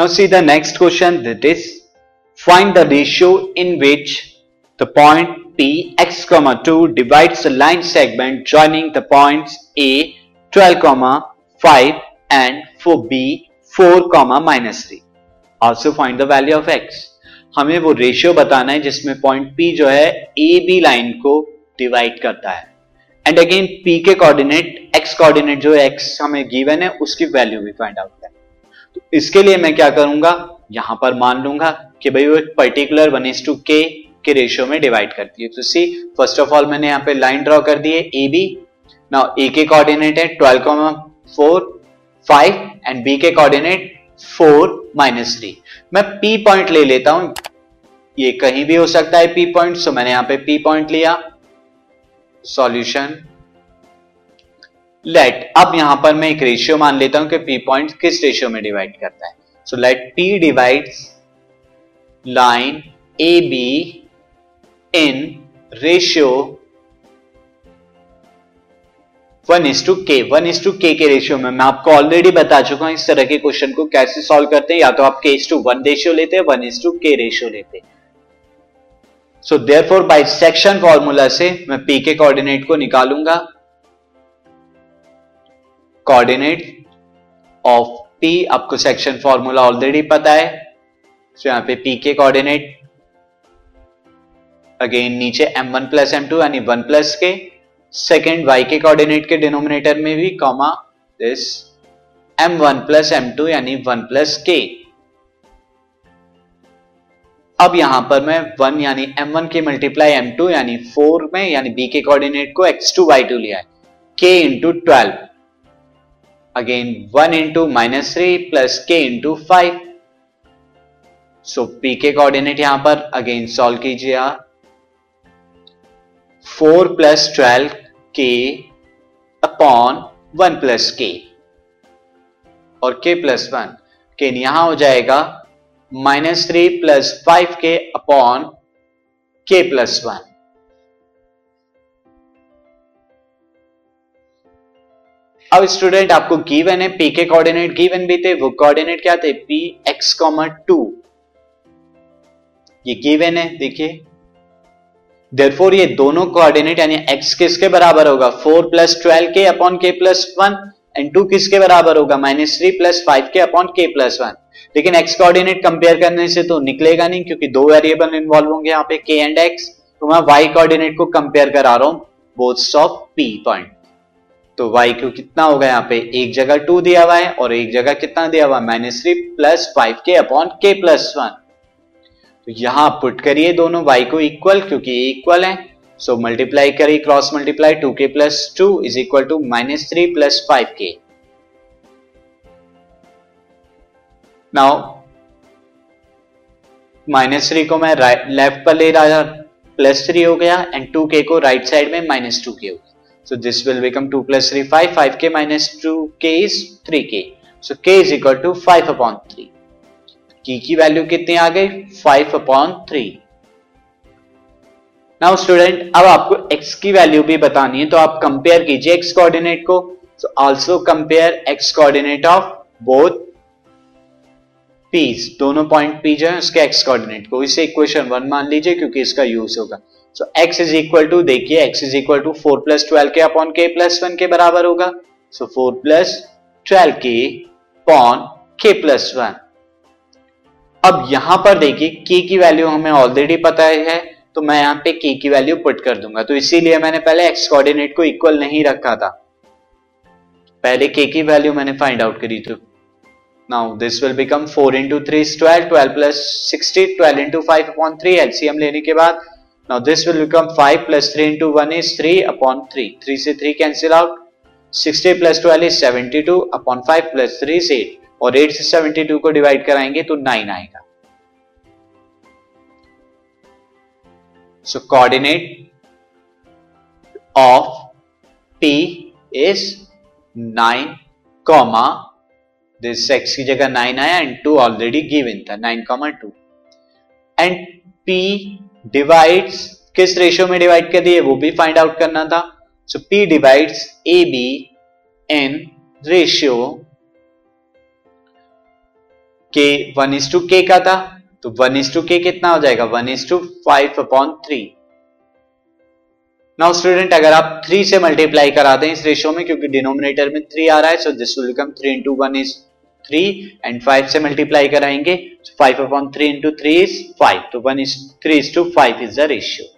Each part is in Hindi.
Now see the next question that is find the ratio in which the point P x comma 2 divides the line segment joining the points A 12 comma 5 and for B 4 comma minus 3. Also find the value of x. हमें वो रेशियो बताना है जिसमें पॉइंट P जो है ए बी लाइन को डिवाइड करता है एंड अगेन P के कोऑर्डिनेट x कोऑर्डिनेट जो है x हमें गिवन है उसकी वैल्यू भी फाइंड आउट करना तो इसके लिए मैं क्या करूँगा? यहाँ पर मान लूँगा कि भाई वो एक particular one is to k के रेशियो में डिवाइड करती है तो सी फ़र्स्ट ऑफ़ ऑल मैंने यहाँ पे लाइन ड्रॉ कर दी है ए बी ना ए के कोऑर्डिनेट है twelve comma four five and B के कोऑर्डिनेट फोर माइनस थ्री मैं पी पॉइंट ले लेता हूँ। ये कहीं भी हो सकता है पी पॉइंट सो मैंने यहाँ पे पी पॉइंट लिया। सॉल्यूशन लेट अब यहाँ पर मैं एक रेशियो मान लेता हूँ कि पी पॉइंट किस रेशियो में डिवाइड करता है। So let P divides line A B in ratio one is to k one is to k के रेशियो में मैं आपको ऑलरेडी बता चुका हूँ इस तरह के क्वेश्चन को कैसे सॉल्व करते हैं। या तो आप के इज़ टू वन रेशियो लेते हैं one is to k ratio लेते हैं। So therefore by section formula से मैं पी के कोऑर्डिनेट को निकालूँगा। कोऑर्डिनेट ऑफ़ पी आपको सेक्शन फॉर्मूला ऑलरेडी पता है। सो यहाँ पे पी के कोऑर्डिनेट अगेन नीचे m1 one plus M two यानी one plus k. Second y के कोऑर्डिनेट के डिनोमिनेटर में भी comma this m1 one plus M two यानी वन प्लस के अब यहाँ पर मैं वन यानी एम वन के मल्टीप्लाई एम टू यानी फोर में, यानी बी के कोऑर्डिनेट को x2 y2 लिया है। K into twelve again one into minus three plus k into five so P के कोऑर्डिनेट यहाँ पर अगेन सॉल्व कीजिए आप. Four plus twelve k upon one plus k और के प्लस वन के यहाँ हो जाएगा minus three plus five k upon k plus one अब स्टूडेंट आपको गिवन है पी के कोऑर्डिनेट गिवन भी थे, वो कोऑर्डिनेट क्या थे? पी एक्स कॉमर टू ये गिवन है, देखिए। देरफोर ये दोनों कोऑर्डिनेट यानी x किसके बराबर होगा? Four plus twelve k upon k plus one and two किसके बराबर होगा? Minus three plus five k upon k plus one लेकिन x कोऑर्डिनेट कंपेयर करने से तो निकलेगा नहीं, क्योंकि दो वेरिएबल इन्वॉल्व होंगे यहाँ पे k एंड x तो मैं y कोऑर्डिनेट को कंपेयर करा रहा हूँ बोथ ऑफ़ p पॉइंट तो वाई क्यू कितना होगा यहाँ पे? एक जगह टू दिया हुआ है और एक जगह कितना दिया हुआ? है minus three plus five k upon k plus one तो यहाँ पुट करिए दोनों वाई को इक्वल क्योंकि इक्वल है। सो मल्टीप्लाई करिए cross multiply two k plus two is equal to minus three plus five k now minus three को मैं लेफ़्ट पर ले रहा प्लस थ्री हो गया एंड टू के को राइट साइड में माइनस टू के हो गया। Will become two plus three five five k minus two k is three k so k is equal to five upon three की वैल्यू कितनी आ गई? Five upon three now student अब आपको x की वैल्यू भी बतानी है तो आप कंपेयर कीजिए x कोऑर्डिनेट को. So also compare x coordinate of both P's दोनों पॉइंट पी जो है, उसके एक्स कोऑर्डिनेट को। इसे इक्वेशन वन मान लीजिए, क्योंकि इसका यूज़ होगा। So x is equal to देखिए, x is equal to four plus twelve k upon k plus one के बराबर होगा। So four plus twelve k upon k plus one अब यहाँ पर देखिए के की वैल्यू हमें ऑलरेडी पता है तो मैं यहाँ पे के की वैल्यू पुट कर दूँगा। तो इसीलिए मैंने पहले एक्स कोऑर्डिनेट को इक्वल नहीं रखा था। पहले के की वैल्यू मैंने फाइंड आउट करी थी now this will become four into three twelve twelve plus sixty twelve into five upon three LCM लेने के बाद now this will become five plus three into one is three upon three three से three cancel out sixty plus twelve is seventy two upon five plus three is eight और 8 से 72 को डिवाइड कराएँगे तो 9 आएगा. So coordinate of P is 9 comma this X की जगह नाइन आया एंड टू ऑलरेडी गिवन था nine comma two and P divides किस रेशियो में डिवाइड कर दिए वो भी फाइंड आउट करना था. So so, P divides A B in ratio के वन इज़ टू के का था. तो वन इज़ टू के कितना हो जाएगा? One is to five upon three now student अगर आप थ्री से मल्टीप्लाई करा दें इस रेशियो में क्योंकि डिनोमिनेटर में थ्री आ रहा है so this will become three into one is three and five से मल्टीप्लाई कराएँगे five upon three into three is five तो one is three is two five is the ratio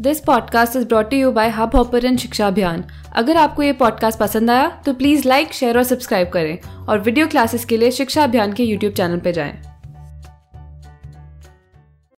this podcast is brought you by Hubhopper Shiksha Abhiyan अगर आपको ये पॉडकास्ट पसंद आया तो प्लीज़ लाइक शेयर और सब्सक्राइब करें और वीडियो क्लासेस के लिए शिक्षा अभियान के यूट्यूब चैनल पर जाएँ।